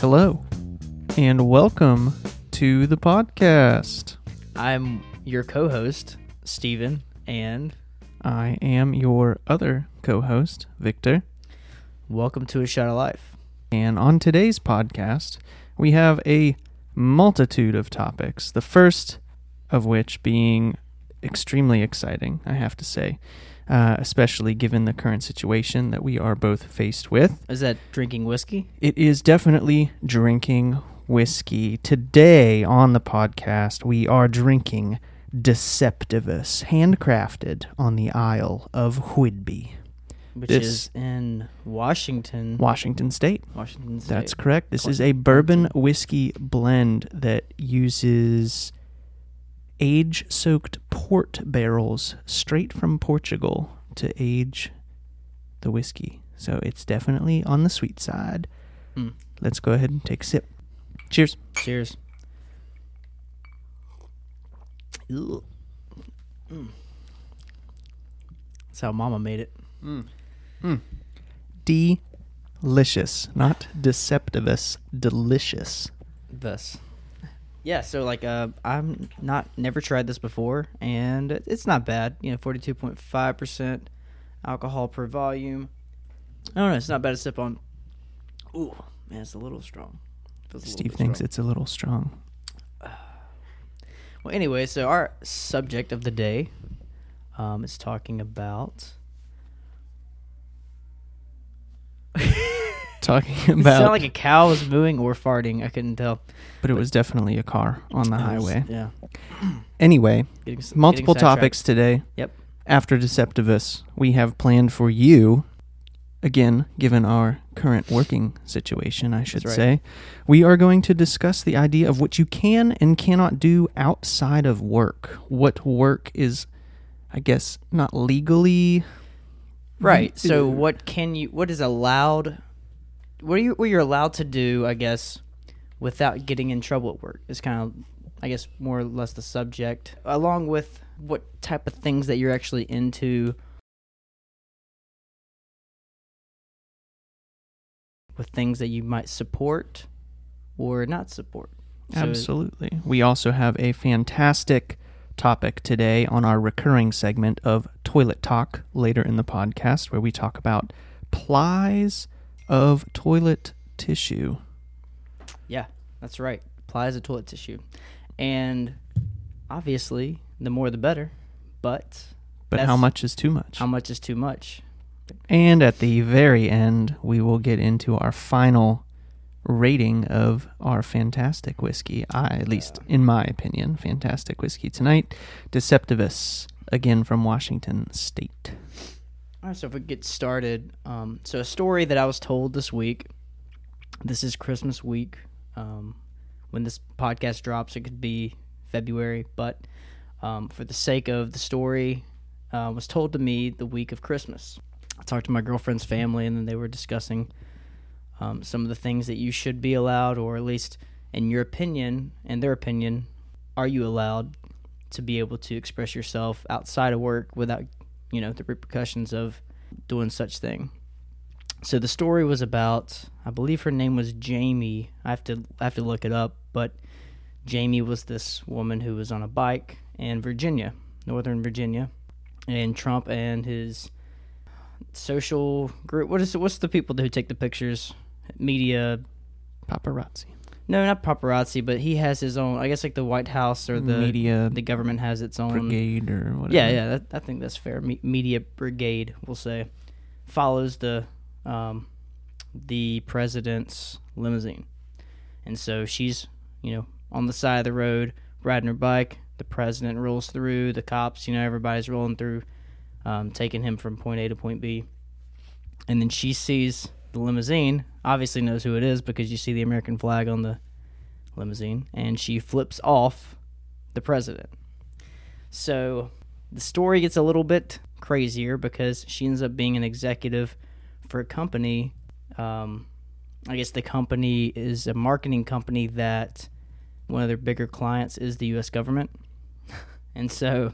Hello, and welcome to the podcast. I'm your co-host, Steven, and I am your other co host, Victor. welcome to a shot of life. And on today's podcast, we have a multitude of topics. The first of which being extremely exciting, I have to say, uh, especially given the current situation that we are both faced with. Is that drinking whiskey? It is definitely drinking whiskey. Today on the podcast, we are drinking Deceptivus, handcrafted on the Isle of Whidbey, Which This- is in Washington. Washington State. Washington State. That's correct. This is a bourbon whiskey blend that uses age soaked port barrels straight from Portugal to age the whiskey. So it's definitely on the sweet side. Mm. Let's go ahead and take a sip. Cheers. Cheers. Ugh. Mm. That's how Mama made it. Delicious, not deceptivus. Delicious. Thus. Yeah, so like uh I'm not never tried this before and it's not bad. You know, 42.5% alcohol per volume. I don't know, it's not bad to sip on. Ooh, man, it's a little strong. A little Steve bit thinks strong. it's a little strong. Well, anyway, so our subject of the day um is talking about Talking about. it sounded like a cow was mooing or farting. I couldn't tell. but it was definitely a car on the It was- highway. Yeah. Anyway, Getting, s- multiple getting sidetracked. topics today. Yep. After Deceptivus, we have planned for you, again, given our current working situation, I should That's say, we are going to discuss the idea of what you can and cannot do outside of work. What work is, I guess, not legally. Right. So what can you what is allowed what are you what you're allowed to do, I guess, without getting in trouble at work is kind of I guess more or less the subject. Along with what type of things that you're actually into with things that you might support or not support. So- Absolutely. We also have a fantastic topic today on our recurring segment of Toilet Talk later in the podcast, where we talk about plies of toilet tissue. Yeah, that's right. Applies a toilet tissue. And obviously, the more the better. But But how much is too much? how much is too much? And at the very end, we will get into our final rating of our fantastic whiskey. I, at least in my opinion, fantastic whiskey tonight. Deceptivus, again from Washington State. All right, so if we get started, um, so a story that I was told this week. This is Christmas week. Um, when this podcast drops, it could be February, but um, for the sake of the story, uh, was told to me the week of Christmas. I talked to my girlfriend's family, and then they were discussing um, some of the things that you should be allowed, or at least in your opinion, in their opinion, are you allowed to be able to express yourself outside of work without you know the repercussions of doing such thing. So the story was about I believe her name was Jamie. I have to I have to look it up, but Jamie was this woman who was on a bike in Virginia, Northern Virginia, and Trump and his social group. What is it? What's the people who take the pictures? Media. Paparazzi. No, not paparazzi, but he has his own. I guess like the White House or the Media the government has its own Brigade or whatever. yeah, yeah, that, I think that's fair. Me- media brigade, we'll say, follows the um, the president's limousine, and so she's you know on the side of the road riding her bike. The president rolls through. The cops, you know, everybody's rolling through, um, taking him from point A to point B, and then she sees the limousine. Obviously, knows who it is because you see the American flag on the limousine, and she flips off the president. So the story gets a little bit crazier because she ends up being an executive for a company. Um, I guess the company is a marketing company that one of their bigger clients is the U.S. government. and so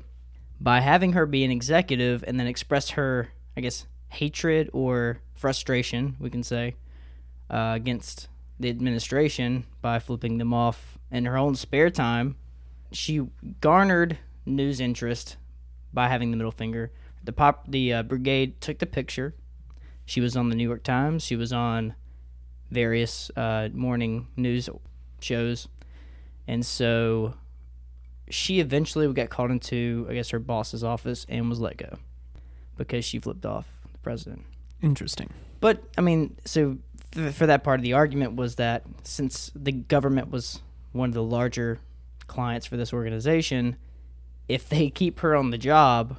by having her be an executive and then express her, I guess, hatred or frustration, we can say, uh, against the administration by flipping them off in her own spare time. She garnered news interest by having the middle finger. The pop, the uh, brigade took the picture. She was on the New York Times. She was on various uh, morning news shows, and so she eventually got called into, I guess, her boss's office and was let go because she flipped off president. Interesting. But I mean, so for that part of the argument was that since the government was one of the larger clients for this organization, if they keep her on the job,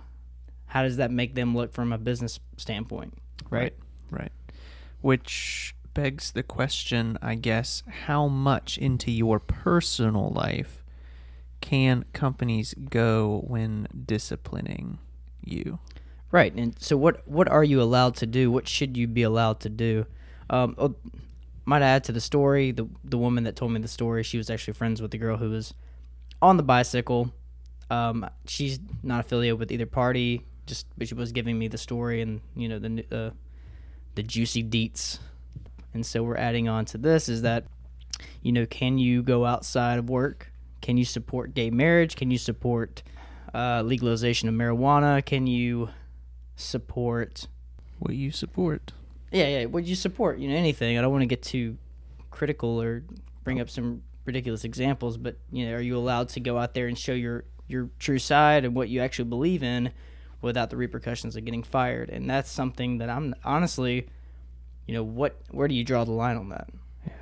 how does that make them look from a business standpoint? Right. Right. Which begs the question, I guess, how much into your personal life can companies go when disciplining you? Right. And so what what are you allowed to do? What should you be allowed to do? Um, oh, might I add to the story, the the woman that told me the story, she was actually friends with the girl who was on the bicycle. Um, she's not affiliated with either party. Just but she was giving me the story and you know the uh, the juicy deets. And so we're adding on to this is that you know can you go outside of work? Can you support gay marriage? Can you support uh, legalization of marijuana? Can you support What you support? yeah yeah what you support you know anything i don't want to get too critical or bring up some ridiculous examples but you know are you allowed to go out there and show your your true side and what you actually believe in without the repercussions of getting fired and that's something that i'm honestly you know what where do you draw the line on that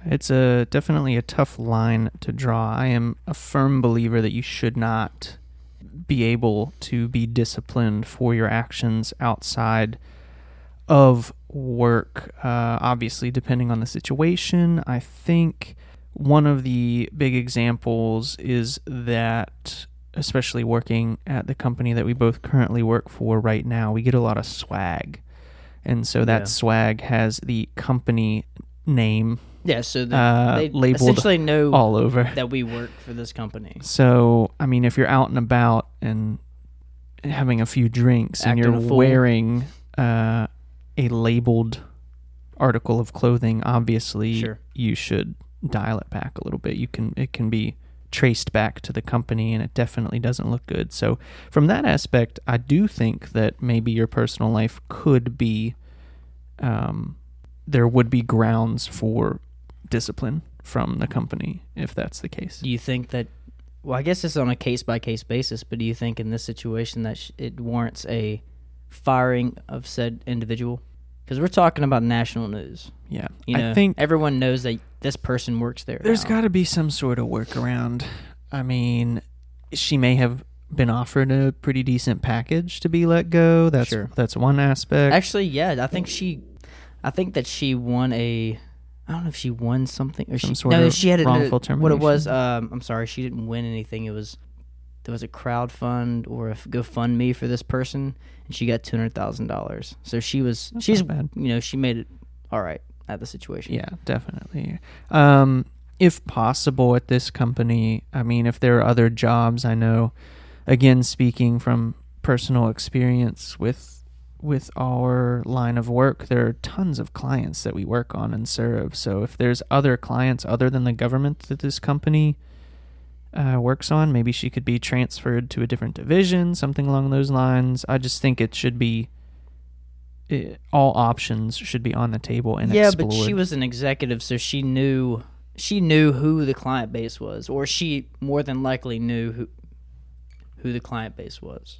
It's a definitely a tough line to draw. I am a firm believer that you should not be able to be disciplined for your actions outside of work. Uh, obviously, depending on the situation, I think one of the big examples is that, especially working at the company that we both currently work for right now, we get a lot of swag. And so that Yeah. swag has the company name yeah so the, Uh, they labeled essentially know all over. that we work for this company So, I mean, if you're out and about and having a few drinks and you're wearing uh, a labeled article of clothing, obviously Sure. you should dial it back a little bit. You can it can be traced back to the company and it definitely doesn't look good. So, from that aspect, I do think that maybe your personal life could be um there would be grounds for discipline from the company if that's the case. Do you think that? Well, I guess it's on a case by case basis, but do you think in this situation that sh- it warrants a firing of said individual? Because we're talking about national news. Yeah, You know, I think everyone knows that this person works there. There's got to be some sort of workaround. I mean, she may have been offered a pretty decent package to be let go. That's Sure. that's one aspect. actually, yeah. I think she, I think that she won a. I don't know if she won something or Some she sort no of she had a, wrongful what it was. Um, I'm sorry, she didn't win anything. It was there was a crowd fund or a GoFundMe for this person, and she got two hundred thousand dollars. So she was That's she's bad. you know she made it all right at the situation. Yeah, definitely. Um, if possible, at this company, I mean, if there are other jobs, I know. Again, speaking from personal experience with with our line of work, there are tons of clients that we work on and serve. So if there's other clients other than the government that this company uh, works on, maybe she could be transferred to a different division, something along those lines. I just think it should be. It, all options should be on the table and yeah, explored. but she was an executive, so she knew she knew who the client base was, or she more than likely knew who who the client base was.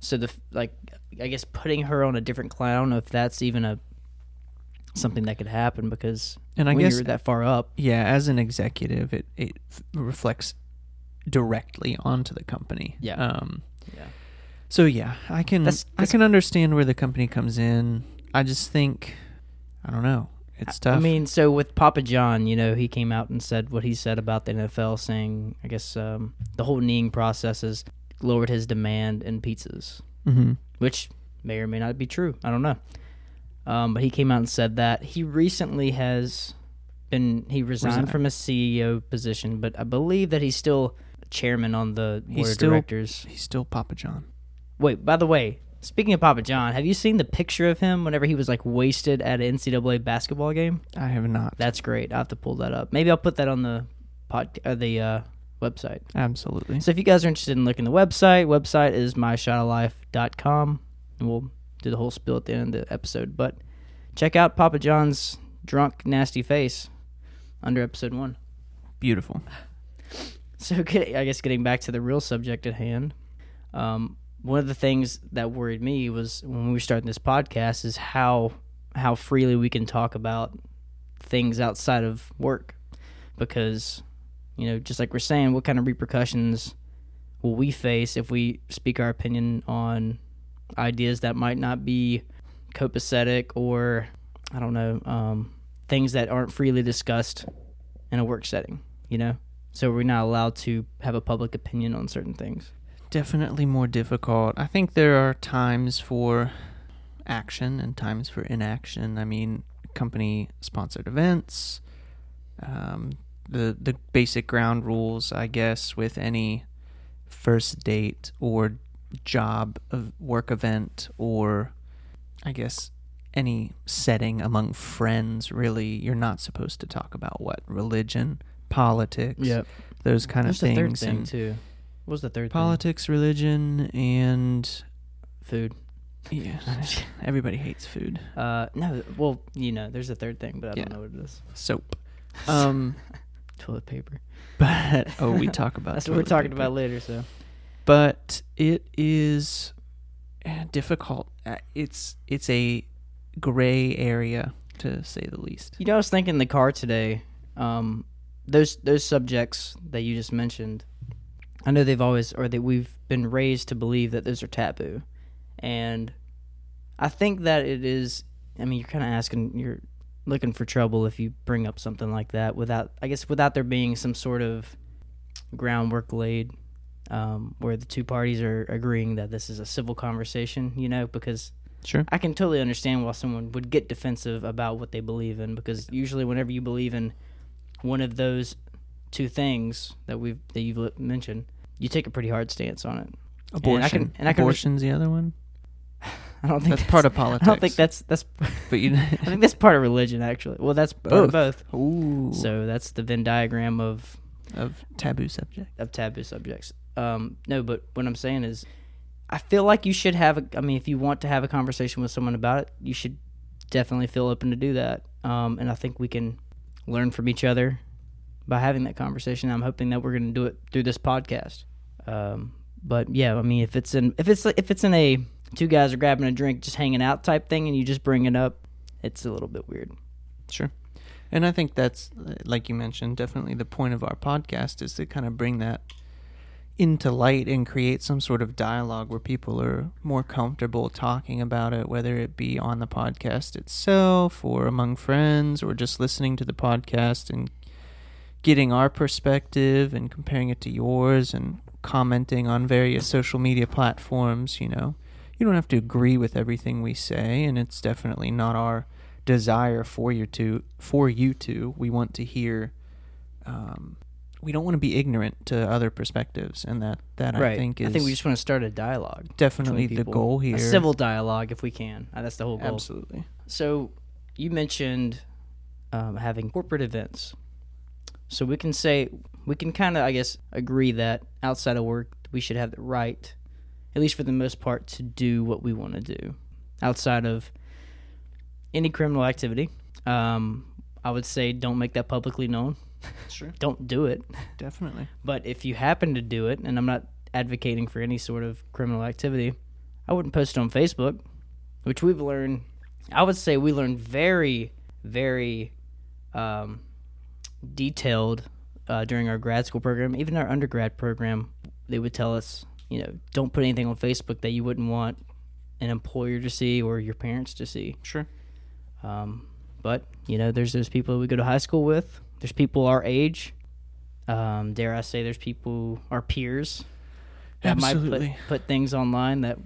So the like, I guess putting her on a different client, I don't know if that's even a something that could happen because And I when guess you're that far up, yeah, as an executive, it it reflects directly onto the company. Yeah. Um. yeah, So yeah, I can That's- I can understand where the company comes in. I just think, I don't know. It's tough. I mean, so with Papa John, you know, he came out and said what he said about the NFL, saying, I guess um, the whole kneeing process has lowered his demand in pizzas. hmm which may or may not be true. I don't know. Um, but he came out and said that he recently has been he resigned Resigned. from his CEO position, but I believe that he's still chairman on the board He's of still- directors. he's still Papa John. Wait, by the way, Speaking of Papa John, have you seen the picture of him whenever he was like wasted at an NCAA basketball game? I have not. That's great. I have to pull that up. Maybe I'll put that on the pod uh, the uh, website. Absolutely. So if you guys are interested in looking at the website, website is myshotoflife.com, and we'll do the whole spiel at the end of the episode. But check out Papa John's drunk, nasty face under episode one. Beautiful. So get, I guess getting back to the real subject at hand, um, one of the things that worried me was when we were starting this podcast is how how freely we can talk about things outside of work because you know just like we're saying what kind of repercussions will we face if we speak our opinion on ideas that might not be copacetic or i don't know um, things that aren't freely discussed in a work setting you know so we're not allowed to have a public opinion on certain things Definitely more difficult. I think there are times for action and times for inaction. I mean, company sponsored events, um, the the basic ground rules, I guess, with any first date or job of work event or I guess any setting among friends really you're not supposed to talk about what? Religion? Politics? Yep. those kind There's of the things third thing and too. What was the third politics religion and food. Yeah everybody hates food. Uh no well you know there's a third thing but i Yeah. don't know what it is. Soap. Um toilet paper but oh we talk about that's what we're talking paper. about later so but it is eh, difficult Uh, it's it's a gray area to say the least You know, I was thinking in the car today. Um, those those subjects that you just mentioned, I know they've always or that we've been raised to believe that those are taboo, and I think that it is. I mean, you're kind of asking, you're looking for trouble if you bring up something like that without, I guess, without there being some sort of groundwork laid, um, where the two parties are agreeing that this is a civil conversation. You know, because sure I can totally understand why someone would get defensive about what they believe in because usually whenever you believe in one of those two things that we've that you've mentioned, you take a pretty hard stance on it. abortion I can- and I can- abortion's the other one I don't think that's part of politics I don't think that's that's. but you I think that's part of religion actually. Well, that's part of both. Ooh. So that's the Venn diagram of of taboo subject of taboo subjects. Um, no, but what I'm saying is, I feel like you should have. A, I mean, if you want to have a conversation with someone about it, you should definitely feel open to do that. Um, and I think we can learn from each other by having that conversation. I'm hoping that we're going to do it through this podcast. Um, but yeah, I mean, if it's in if it's if it's in a two guys are grabbing a drink, just hanging out type thing, and you just bring it up, it's a little bit weird. Sure. And I think that's, like you mentioned, definitely the point of our podcast is to kind of bring that into light and create some sort of dialogue where people are more comfortable talking about it, whether it be on the podcast itself or among friends or just listening to the podcast and getting our perspective and comparing it to yours and commenting on various social media platforms, you know. You don't have to agree with everything we say, and it's definitely not our desire for you to for you to. We want to hear. Um, we don't want to be ignorant to other perspectives, and that that I think is I think we just want to start a dialogue. definitely the goal here. A civil dialogue, if we can. Uh, That's the whole goal. Absolutely. So you mentioned um, having corporate events. So we can say we can kind of, I guess, agree that outside of work we should have the right, at least for the most part, to do what we want to do outside of any criminal activity. Um, I would say don't make that publicly known. Sure. Don't do it. Definitely. But if you happen to do it, and I'm not advocating for any sort of criminal activity, I wouldn't post it on Facebook, which we've learned. I would say we learned very, very um, detailed uh, during our grad school program, even our undergrad program. They would tell us, you know, don't put anything on Facebook that you wouldn't want an employer to see or your parents to see. Sure. Um, but you know, there's those people we go to high school with. There's people our age. Um, dare I say, there's people our peers that Absolutely. might put, put things online that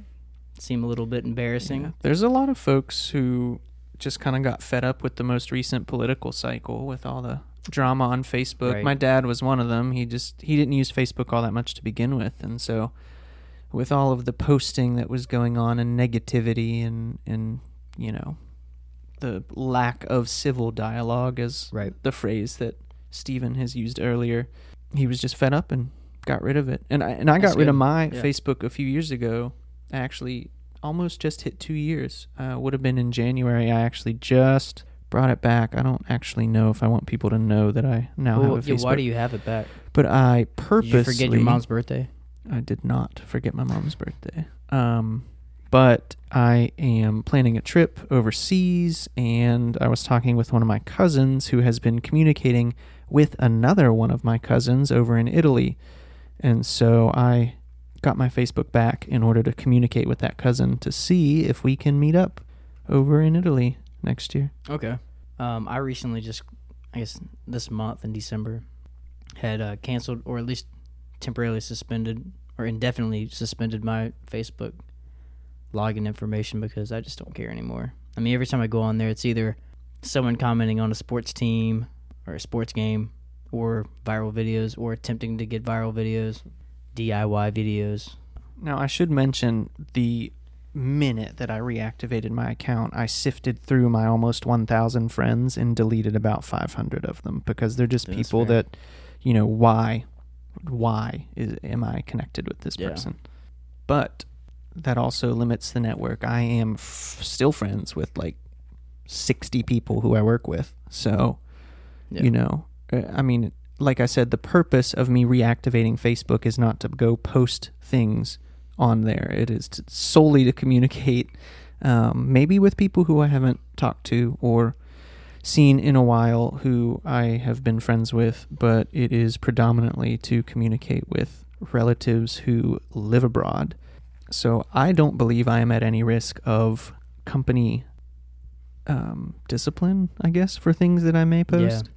seem a little bit embarrassing. Yeah. There's a lot of folks who just kind of got fed up with the most recent political cycle with all the drama on Facebook. Right. My dad was one of them. He just he didn't use Facebook all that much to begin with, and so with all of the posting that was going on and negativity and and you know the lack of civil dialogue as Right. the phrase that Stephen has used earlier. He was just fed up and got rid of it. And I and I That's got rid of my Yeah. Facebook a few years ago. I actually almost just hit two years. Uh, would have been in January. I actually just brought it back. I don't actually know if I want people to know that I now Well, have a yeah, Facebook. why do you have it back? but I Did purposely you forget your mom's birthday? I did not forget my mom's birthday. Um, but I am planning a trip overseas, and I was talking with one of my cousins who has been communicating with another one of my cousins over in Italy. And so I got my Facebook back in order to communicate with that cousin to see if we can meet up over in Italy next year. Okay. Um, I recently just, I guess this month in December, had uh, canceled or at least temporarily suspended or indefinitely suspended my Facebook login information because I just don't care anymore. I mean, every time I go on there, it's either someone commenting on a sports team or a sports game or viral videos or attempting to get viral videos, DIY videos. Now, I should mention the minute that I reactivated my account, I sifted through my almost 1,000 friends and deleted about 500 of them because they're just That's people fair. that, you know, why, why is am I connected with this Yeah. person? But that also limits the network. I am f- still friends with like 60 people who I work with. So, Yeah. you know, uh, I mean, like I said, the purpose of me reactivating Facebook is not to go post things on there. It is to, solely to communicate, um, maybe with people who I haven't talked to or seen in a while who I have been friends with, but it is predominantly to communicate with relatives who live abroad. So I don't believe I am at any risk of company um, discipline, I guess, for things that I may post.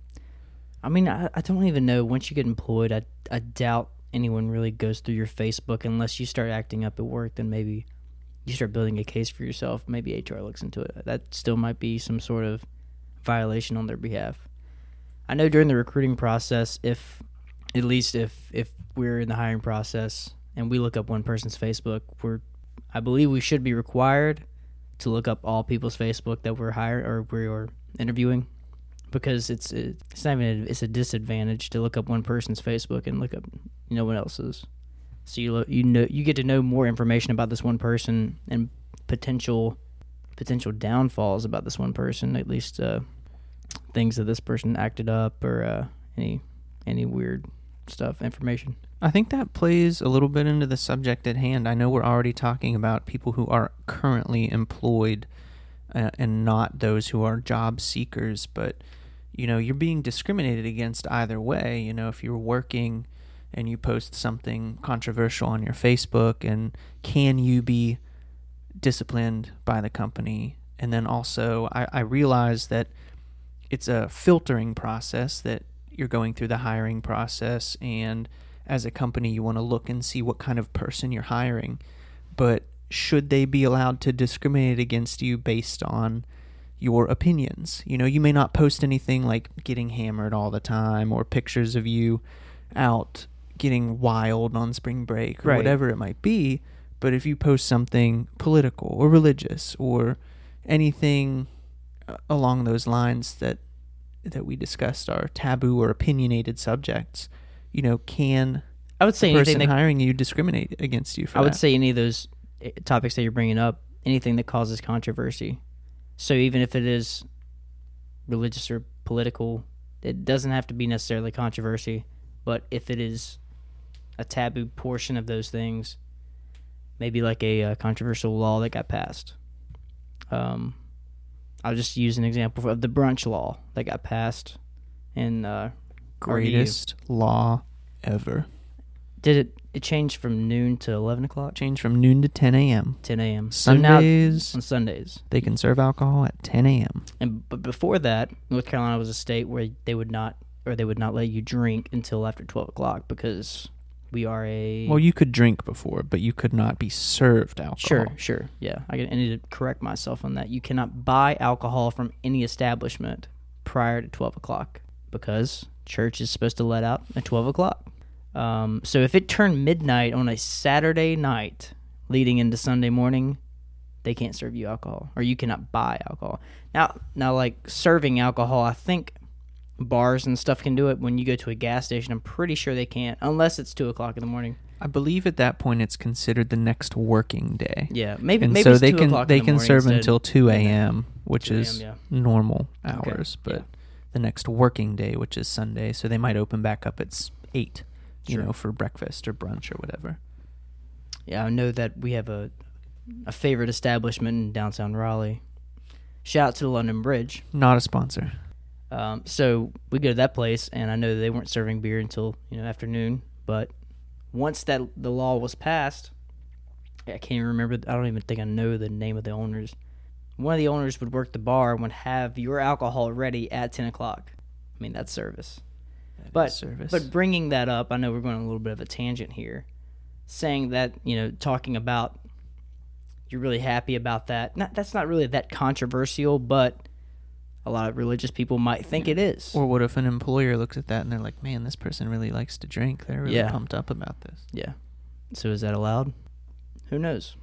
I mean, I, I don't even know. Once you get employed, I, I doubt anyone really goes through your Facebook unless you start acting up at work. Then maybe you start building a case for yourself. Maybe HR looks into it. That still might be some sort of violation on their behalf. I know during the recruiting process, if at least if if we're in the hiring process and we look up one person's Facebook, we're I believe we should be required to look up all people's Facebook that we're hiring or we're interviewing because it's it's not even a, it's a disadvantage to look up one person's Facebook and look up no one else's. So you lo- you know you get to know more information about this one person and potential potential downfalls about this one person. At least uh, things that this person acted up or uh, any any weird stuff information. I think that plays a little bit into the subject at hand. I know we're already talking about people who are currently employed uh, and not those who are job seekers, but you know, you're being discriminated against either way. You know, if you're working and you post something controversial on your Facebook and can you be disciplined by the company? And then also, I, I realize that it's a filtering process that you're going through the hiring process and as a company you want to look and see what kind of person you're hiring but should they be allowed to discriminate against you based on your opinions you know you may not post anything like getting hammered all the time or pictures of you out getting wild on spring break or Right. whatever it might be but if you post something political or religious or anything uh, along those lines that that we discussed are taboo or opinionated subjects, you know, can I would say anything person that hiring you discriminate against you for I would that? say any of those eh, topics that you're bringing up, anything that causes controversy. So even if it is religious or political, it doesn't have to be necessarily controversy. But if it is a taboo portion of those things, maybe like a, uh controversial law that got passed. Um, I'll just use an example of the brunch law that got passed. in uh, greatest law ever. did it? It changed from noon to eleven o'clock, Change from noon to 10 a.m. ten a.m. So now Sundays, on Sundays. they can serve alcohol at 10 a.m. And but before that, North Carolina was a state where they would not or they would not let you drink until after twelve o'clock because we are a Well, you could drink before, but you could not be served alcohol. sure sure yeah I, I need to correct myself on that. You cannot buy alcohol from any establishment prior to twelve o'clock because church is supposed to let out at twelve o'clock. Um, so if it turned midnight on a Saturday night leading into Sunday morning, they can't serve you alcohol or you cannot buy alcohol. Now, now like serving alcohol, I think bars and stuff can do it. When you go to a gas station, I'm pretty sure they can't unless it's two o'clock in the morning. I believe at that point it's considered the next working day. Yeah, maybe and maybe so they 2 can they the can serve instead. until 2 a.m., which 2 is yeah. normal Okay, hours, but yeah. the next working day, which is Sunday, so they might open back up at 8, you Sure. know, for breakfast or brunch or whatever. Yeah, I know that we have a a favorite establishment in downtown Raleigh. Shout out to the London Bridge. Not a sponsor. Um, so we go to that place, and I know they weren't serving beer until you know afternoon. But once that the law was passed, I can't even remember. I don't even think I know the name of the owners. One of the owners would work the bar and would have your alcohol ready at ten o'clock. I mean that's service. That But service. but bringing that up, I know we're going a little bit of a tangent here, saying that you know talking about you're really happy about that. Not that's not really that controversial, but a lot of religious people might think it is. or what if an employer looks at that and they're like, "Man, this person really likes to drink. They're really Yeah. pumped up about this." yeah. So is that allowed? Who knows?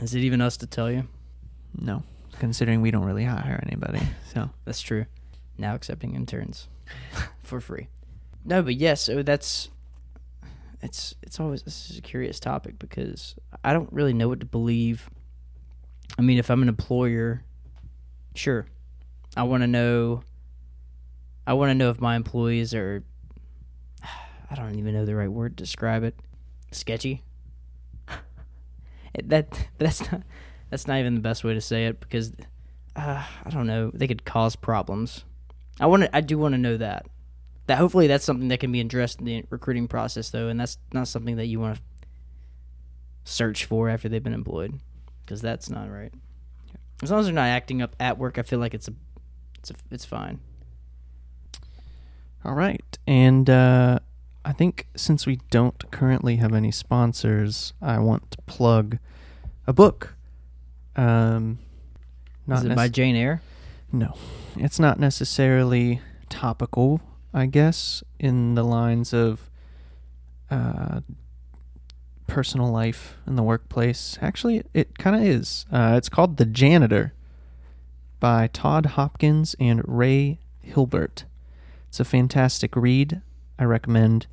Is it even us to tell you? No, considering we don't really hire anybody. So, That's true. Now accepting interns for free. No, but yes, so that's it's it's always this is a curious topic because I don't really know what to believe. I mean, if I'm an employer, sure. I want to know I want to know if my employees are I don't even know the right word to describe it. Sketchy. That that's not that's not even the best way to say it because uh, I don't know. They could cause problems. I want to. I do want to know that. That hopefully that's something that can be addressed in the recruiting process, though, and that's not something that you want to search for after they've been employed, because that's not right. As long as they're not acting up at work, I feel like it's a, it's a, it's fine. all right, and uh, I think since we don't currently have any sponsors, I want to plug a book. Um, not Is it nec- by Jane Eyre? No, it's not necessarily topical, I guess, in the lines of uh, personal life in the workplace. Actually, it kind of is. Uh, it's called The Janitor by Todd Hopkins and Ray Hilbert. It's a fantastic read. I recommend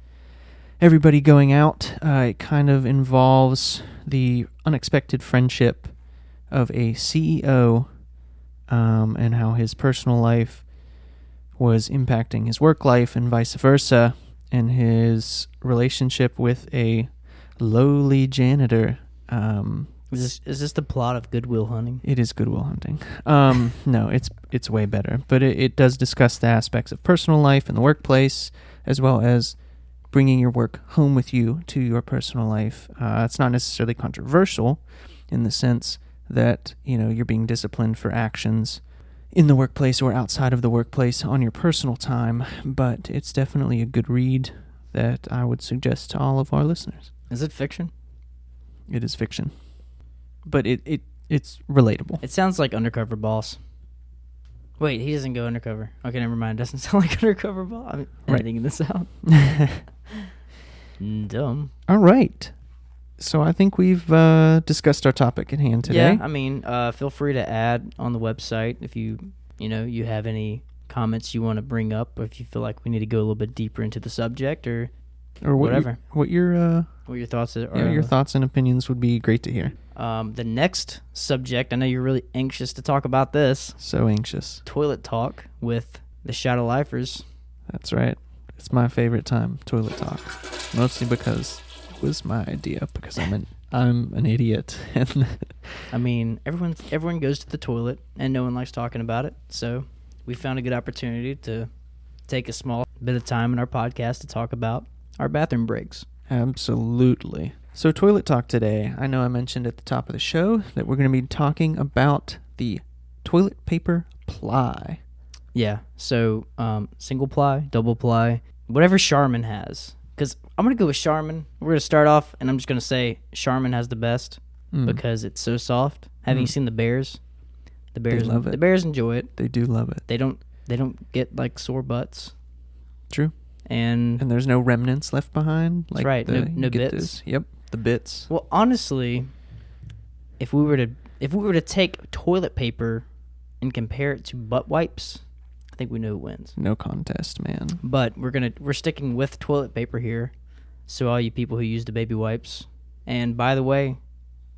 everybody going out. Uh, it kind of involves the unexpected friendship of a CEO um, and how his personal life was impacting his work life and vice versa, and his relationship with a lowly janitor. Um, Is this is this the plot of Good Will Hunting? it is Good Will Hunting. Um, no, it's it's way better, but it, it does discuss the aspects of personal life and the workplace, as well as bringing your work home with you to your personal life. Uh, it's not necessarily controversial, in the sense that you know you're being disciplined for actions in the workplace or outside of the workplace on your personal time, but it's definitely a good read that I would suggest to all of our listeners. Is it fiction? It is fiction, but it, it it's relatable. It sounds like Undercover Boss. Wait, he doesn't go undercover. Okay, never mind. Doesn't sound like Undercover Boss. I'm Right. editing this out. Dumb. All right. So I think we've uh, discussed our topic at hand today. Yeah, I mean, uh, feel free to add on the website if you you know you have any comments you want to bring up, or if you feel like we need to go a little bit deeper into the subject, or or what whatever. What your uh, what your thoughts are. yeah, your thoughts and opinions would be great to hear. Um, the next subject, I know you're really anxious to talk about this. So anxious. Toilet talk with the Shot of Lifers. That's right. It's my favorite time, toilet talk. Mostly because was my idea. Because I'm an I'm an idiot. And I mean, everyone everyone goes to the toilet, and no one likes talking about it. So we found a good opportunity to take a small bit of time in our podcast to talk about our bathroom breaks. Absolutely. So, toilet talk today. I know I mentioned at the top of the show that we're going to be talking about the toilet paper ply. Yeah. So um, single ply, double ply, whatever Charmin has. Because I'm gonna go with Charmin. We're gonna start off, and I'm just gonna say Charmin has the best Mm. because it's so soft. Have you Mm. seen the Bears? The Bears love it. The Bears enjoy it. they do love it. They don't. They don't get like sore butts. True. and And there's no remnants left behind. Like right, no- the- you no bits. those- Yep, the bits. well, honestly, if we were to if we were to take toilet paper and compare it to butt wipes, think we know who wins. No contest, man. But we're gonna we're sticking with toilet paper here. So all you people who use the baby wipes, and by the way,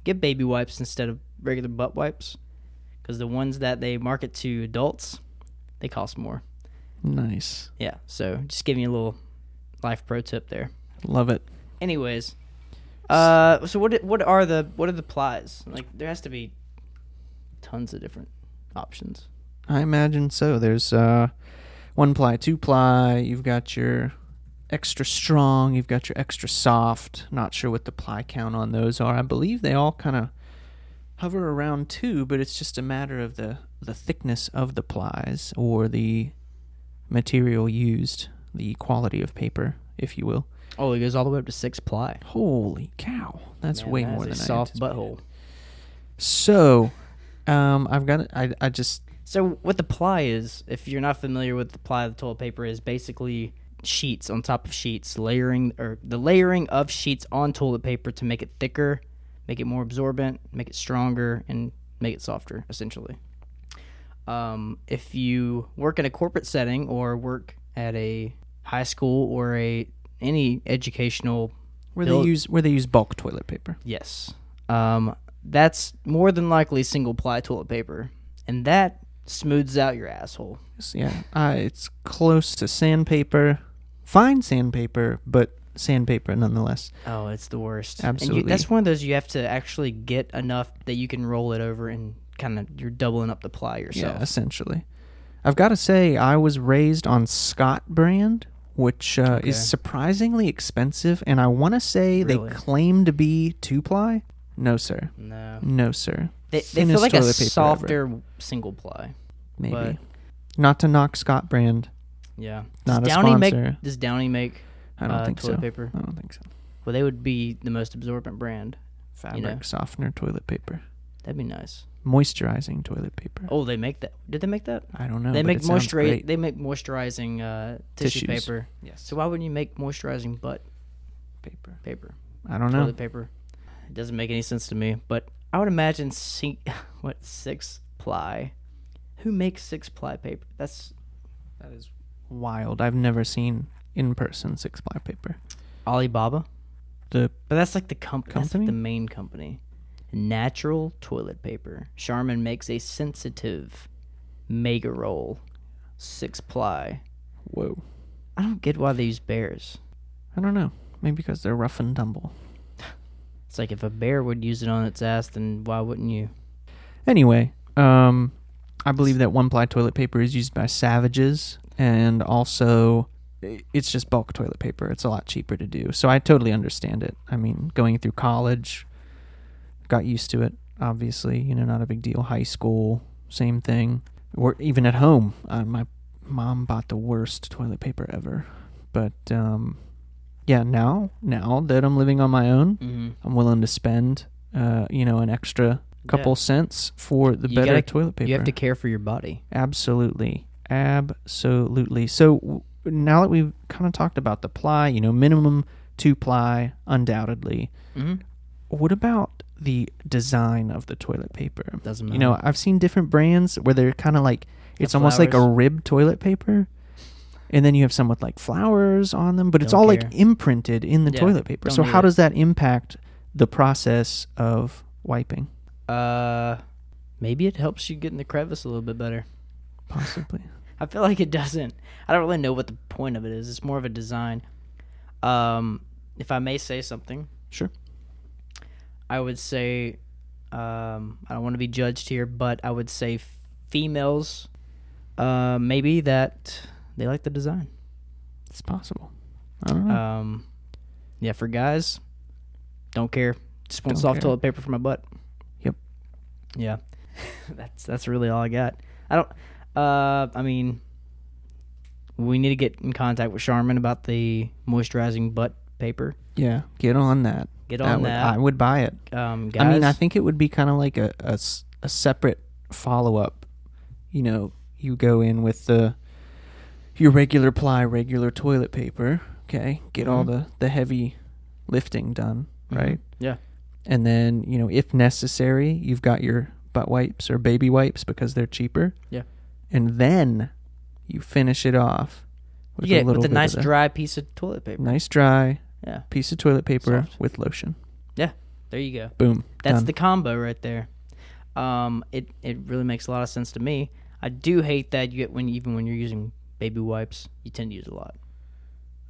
get baby wipes instead of regular butt wipes, because the ones that they market to adults, they cost more. Nice. Yeah. So just giving you a little life pro tip there. Love it. Anyways, uh, so what what are the what are the plies? Like there has to be tons of different options. I imagine so. There's uh, one ply, two ply. You've got your extra strong. You've got your extra soft. Not sure what the ply count on those are. I believe they all kind of hover around two, but it's just a matter of the the thickness of the plies or the material used, the quality of paper, if you will. Oh, it goes all the way up to six ply. Holy cow, that's Man, way that more than a I soft butthole. So, um, I've got it. I I just So what the ply is, if you're not familiar with the ply of the toilet paper, is basically sheets on top of sheets, layering or the layering of sheets on toilet paper to make it thicker, make it more absorbent, make it stronger, and make it softer. Essentially, um, if you work in a corporate setting or work at a high school or a any educational where Build- they use where they use bulk toilet paper. Yes. Um, that's more than likely single ply toilet paper, and that smooths out your asshole. Yeah, uh, it's close to sandpaper, fine sandpaper, but sandpaper nonetheless. Oh, it's the worst. And Absolutely. you, that's one of those you have to actually get enough that you can roll it over and kind of you're doubling up the ply yourself. Yeah, essentially. I've got to say, I was raised on Scott brand, which uh, Okay. is surprisingly expensive, and I want to say Really? they claim to be two ply. No, sir. No. No, sir. They, they feel like a toilet paper ever. softer single ply. Maybe. but- Not to knock Scott brand. Yeah. Not does a Downy sponsor. make does Downy make I don't uh, think toilet so. paper? I don't think so. Well, they would be the most absorbent brand. Fabric know. softener toilet paper. That'd be nice. Moisturizing toilet paper. Oh, they make that. Did they make that? I don't know. they make it sounds moisturi- great. They make moisturizing uh, tissue Tissues. paper. Yes. So why wouldn't you make moisturizing butt paper. paper? I don't know. Toilet paper. It doesn't make any sense to me. But I would imagine si- what six ply. Who makes six ply paper? That's That is wild. I've never seen in person six ply paper. Alibaba. The But that's like the comp- That's like Company? the main company. Natural toilet paper. Charmin makes a sensitive mega roll, six ply. whoa. I don't get why they use bears. I don't know. Maybe because they're rough and tumble. It's like if a bear would use it on its ass, then why wouldn't you? Anyway, um, I believe that one ply toilet paper is used by savages, and also it's just bulk toilet paper. It's a lot cheaper to do, so I totally understand it. I mean, going through college, got used to it. Obviously, you know, not a big deal. High school, same thing. Or even at home, uh, my mom bought the worst toilet paper ever. But um, yeah, now now that I'm living on my own, Mm-hmm. I'm willing to spend, uh, you know, an extra couple cents for the You better gotta- toilet paper. You have to care for your body. Absolutely, absolutely. So w- now that we've kind of talked about the ply, you know, minimum two ply, undoubtedly. Mm-hmm. What about the design of the toilet paper? Doesn't matter. You know, I've seen different brands where they're kind of like it's almost like a rib toilet paper. And then you have some with like flowers on them, but it's Don't all care. like imprinted in the Yeah, toilet paper. don't So need how it. does that impact the process of wiping? Uh, maybe it helps you get in the crevice a little bit better. Possibly. I feel like it doesn't. I don't really know what the point of it is. It's more of a design. Um, if I may say something, Sure. I would say, um, I don't want to be judged here, but I would say females, uh, maybe that they like the design. It's possible. I don't know. Um, yeah, for guys, don't care. Just want Don't soft care. toilet paper for my butt. Yep. Yeah, that's that's really all I got. I don't. Uh, I mean, we need to get in contact with Charmin about the moisturizing butt paper. yeah, get on that. Get on would- that. I would buy it. um, guys, I mean, I think it would be kind of like a a separate follow up. You know, you go in with the your regular ply, regular toilet paper. Okay, get all Mhm. the the heavy lifting done, Mhm. right? Yeah. And then you know, if necessary, you've got your butt wipes or baby wipes because they're cheaper. Yeah. And then you finish it off with a bit of nice dry piece of toilet paper. nice dry Yeah. piece of toilet paper Soft. with lotion. Yeah. There you go. Boom. That's done. the combo right there. Um, it it really makes a lot of sense to me. I do hate that you get when even when you're using baby wipes, you tend to use a lot.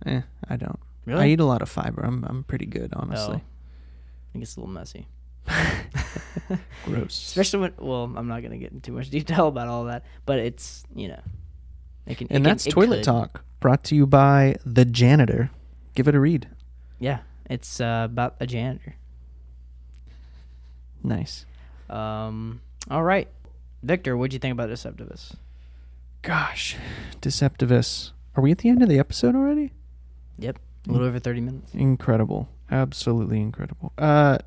Eh, I don't. Really? I eat a lot of fiber. I'm I'm pretty good, Oh, honestly. I think it's a little messy. Gross. Especially when well, I'm not gonna get into too much detail about all that, but it's you know, it can. and can- that's it toilet could. talk brought to you by the janitor. Give it a read. Yeah, it's uh, about a janitor. Nice. Um, all right, Victor, what'd you think about Deceptivus? Gosh, Deceptivus. Are we at the end of the episode already? Yep, a little over thirty minutes. Incredible. Absolutely incredible. Uh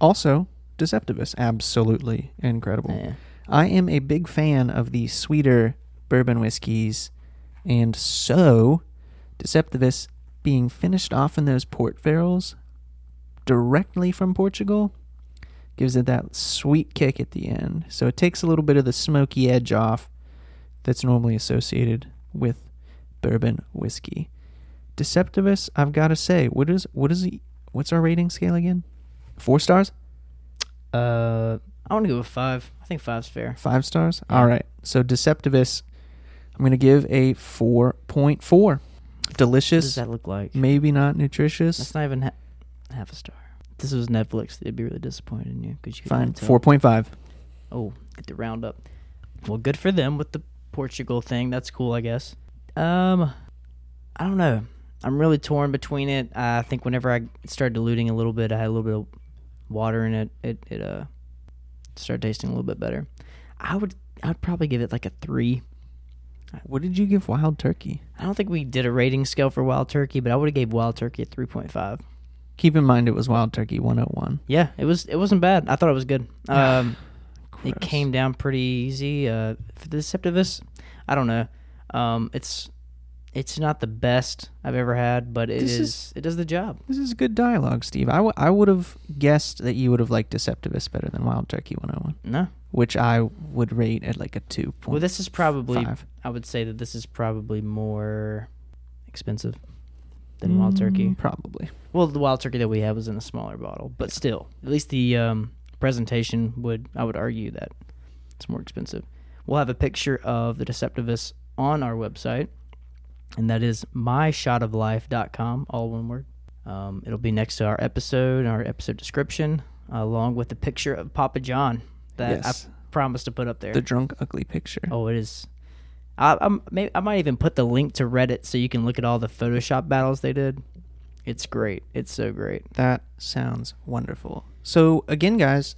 also, Deceptivus, absolutely incredible. Yeah. I am a big fan of the sweeter bourbon whiskeys, and so Deceptivus being finished off in those port barrels directly from Portugal gives it that sweet kick at the end. So it takes a little bit of the smoky edge off that's normally associated with bourbon whiskey. Deceptivus, I've got to say, what is what is he, what's our rating scale again? Four stars? Uh, I want to go with five. I think five's fair. Five stars? Yeah. All right. So Deceptivus, I'm going to give a 4.4. What does Delicious, that look like? maybe not nutritious. That's not even ha- half a star. If this was Netflix, they'd be really disappointed in you because you Fine. 4.5. Oh, get the round up. Well, good for them with the Portugal thing. That's cool, I guess. Um, I don't know. I'm really torn between it. I think whenever I started diluting a little bit, I had a little bit of water in it. It it uh started tasting a little bit better. I would I'd probably give it like a three. What did you give Wild Turkey? I don't think we did a rating scale for Wild Turkey, but I would have gave Wild Turkey a three point five. Keep in mind it was Wild Turkey 101. Yeah, it was it wasn't bad. I thought it was good. Um, it came down pretty easy. Uh, for the Deceptivus, I don't know. Um, it's it's not the best I've ever had, but it is, is- it does the job. This is good dialogue, Steve. I, w- I would have guessed that you would have liked Deceptivus better than Wild Turkey 101, No, which I would rate at like a 2.5. well, this is probably I would say that this is probably more expensive than Wild Turkey. Mm, Probably. Well, the Wild Turkey that we had was in a smaller bottle, but still, at least the um, presentation would I would argue that it's more expensive. We'll have a picture of the Deceptivus on our website, and that is myshotoflife.com, all one word. Um, it'll be next to our episode, our episode description, along with a picture of Papa John that yes. I promised to put up there. the drunk, ugly picture. Oh, it is. I, I'm, maybe, I might even put the link to Reddit so you can look at all the Photoshop battles they did. It's great. It's so great. That sounds wonderful. So, again, guys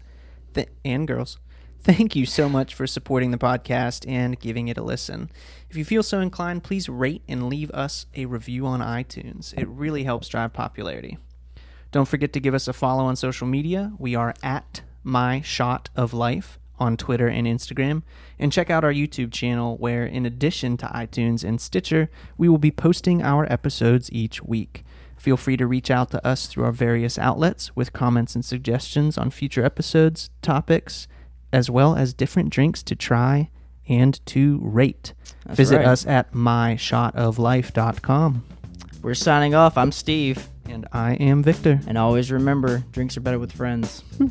th- and girls, thank you so much for supporting the podcast and giving it a listen. If you feel so inclined, please rate and leave us a review on iTunes. It really helps drive popularity. Don't forget to give us a follow on social media. We are at My Shot of Life on Twitter and Instagram. And check out our YouTube channel, where in addition to iTunes and Stitcher, we will be posting our episodes each week. Feel free to reach out to us through our various outlets with comments and suggestions on future episodes, topics, as well as different drinks to try and to rate. That's Visit right. us at myshotoflife.com. We're signing off. I'm Steve. And I am Victor. And always remember drinks are better with friends. Hmm.